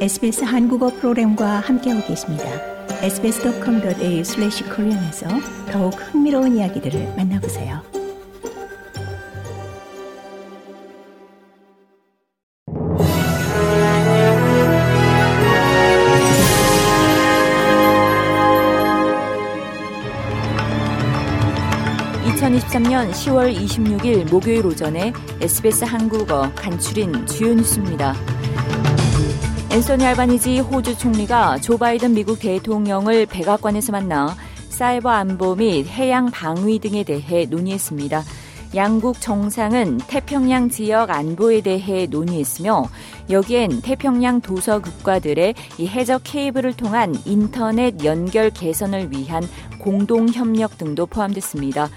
SBS 한국어 프로그램과 함께하고 계십니다. sbs.com.au/korean에서 더욱 흥미로운 이야기들을 만나보세요. (2023년 10월 26일) 목요일 오전에 SBS 한국어 간추린 주요 뉴스입니다. 앤소니 알바니지 호주 총리가 조 바이든 미국 대통령을 백악관에서 만나 사이버 안보 및 해양 방위 등에 대해 논의했습니다. 양국 정상은 태평양 지역 안보에 대해 논의했으며 여기엔 태평양 도서 국가들의 이 해적 케이블을 통한 인터넷 연결 개선을 위한 공동 협력 등도 포함됐습니다.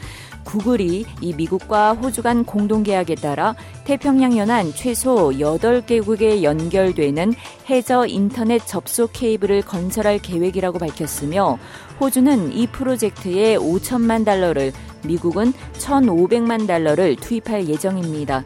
구글이 이 미국과 호주 간 공동계약에 따라 태평양 연안 최소 8개국에 연결되는 해저 인터넷 접속 케이블을 건설할 계획이라고 밝혔으며 호주는 이 프로젝트에 5천만 달러를 미국은 1,500만 달러를 투입할 예정입니다.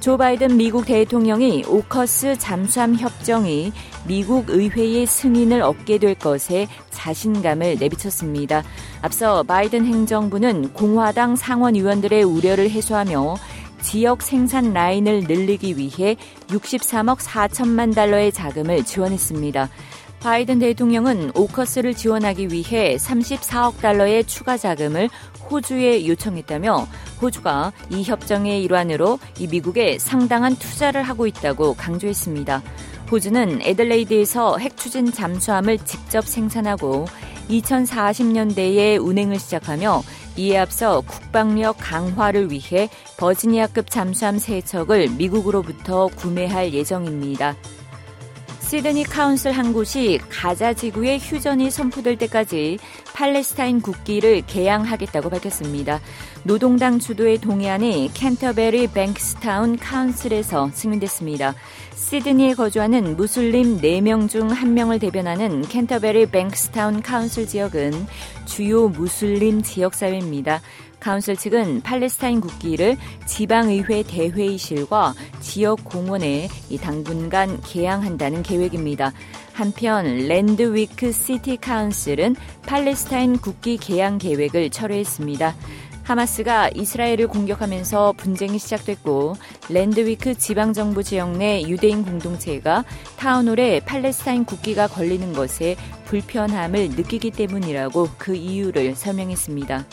조 바이든 미국 대통령이 오커스 잠수함 협정이 미국 의회의 승인을 얻게 될 것에 자신감을 내비쳤습니다. 앞서 바이든 행정부는 공화당 상원 의원들의 우려를 해소하며 지역 생산 라인을 늘리기 위해 63억 4천만 달러의 자금을 지원했습니다. 바이든 대통령은 오커스를 지원하기 위해 34억 달러의 추가 자금을 호주에 요청했다며 호주가 이 협정의 일환으로 이 미국에 상당한 투자를 하고 있다고 강조했습니다. 호주는 애들레이드에서 핵 추진 잠수함을 직접 생산하고 2040년대에 운행을 시작하며 이에 앞서 국방력 강화를 위해 버지니아급 잠수함 3척을 미국으로부터 구매할 예정입니다. 시드니 council 한 곳이 가자 지구의 휴전이 선포될 때까지 팔레스타인 국기를 게양하겠다고 밝혔습니다. 노동당 주도의 동의안이 캔터베리 뱅크스타운 council에서 승인됐습니다. 시드니에 거주하는 무슬림 4명 중 1명을 대변하는 캔터베리 뱅크스타운 council 지역은 주요 무슬림 지역사회입니다. council 측은 팔레스타인 국기를 지방의회 대회의실과 지역 공원에 당분간 게양한다는 계획입니다. 한편 랜드위크 City Council은 팔레스타인 국기 게양 계획을 철회했습니다. 하마스가 이스라엘을 공격하면서 분쟁이 시작됐고 랜드위크 지방정부 지역 내 유대인 공동체가 town hall에 팔레스타인 국기가 걸리는 것에 불편함을 느끼기 때문이라고 그 이유를 설명했습니다.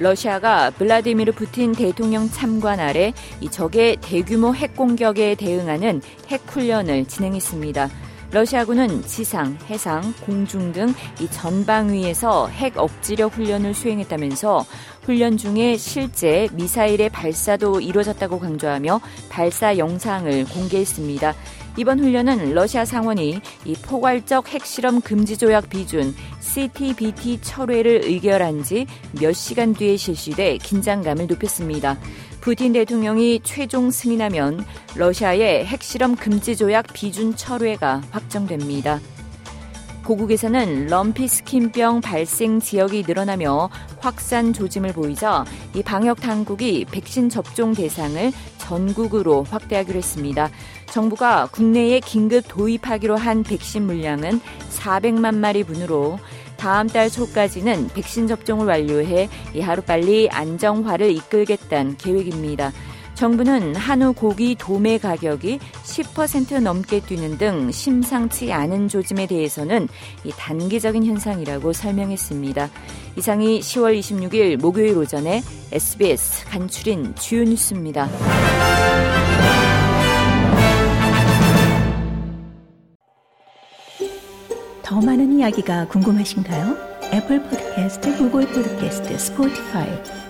러시아가 블라디미르 푸틴 대통령 참관 아래 이 적의 대규모 핵 공격에 대응하는 핵 훈련을 진행했습니다. 러시아군은 지상, 해상, 공중 등 이 전방위에서 핵 억지력 훈련을 수행했다면서 훈련 중에 실제 미사일의 발사도 이루어졌다고 강조하며 발사 영상을 공개했습니다. 이번 훈련은 러시아 상원이 이 포괄적 핵실험 금지 조약 비준 CTBT 철회를 의결한 지 몇 시간 뒤에 실시돼 긴장감을 높였습니다. 푸틴 대통령이 최종 승인하면 러시아의 핵실험 금지 조약 비준 철회가 확정됩니다. 고국에서는 럼피스킨병 발생 지역이 늘어나며 확산 조짐을 보이자 이 방역 당국이 백신 접종 대상을 전국으로 확대하기로 했습니다. 정부가 국내에 긴급 도입하기로 한 백신 물량은 400만 마리 분으로 다음 달 초까지는 백신 접종을 완료해 하루빨리 안정화를 이끌겠다는 계획입니다. 정부는 한우 고기 도매 가격이 10% 넘게 뛰는 등 심상치 않은 조짐에 대해서는 단기적인 현상이라고 설명했습니다. 이상이 10월 26일 목요일 오전에 SBS 간추린 주요 뉴스입니다. 더 많은 이야기가 궁금하신가요? 애플 포드캐스트, 구글 포드캐스트, 스포티파이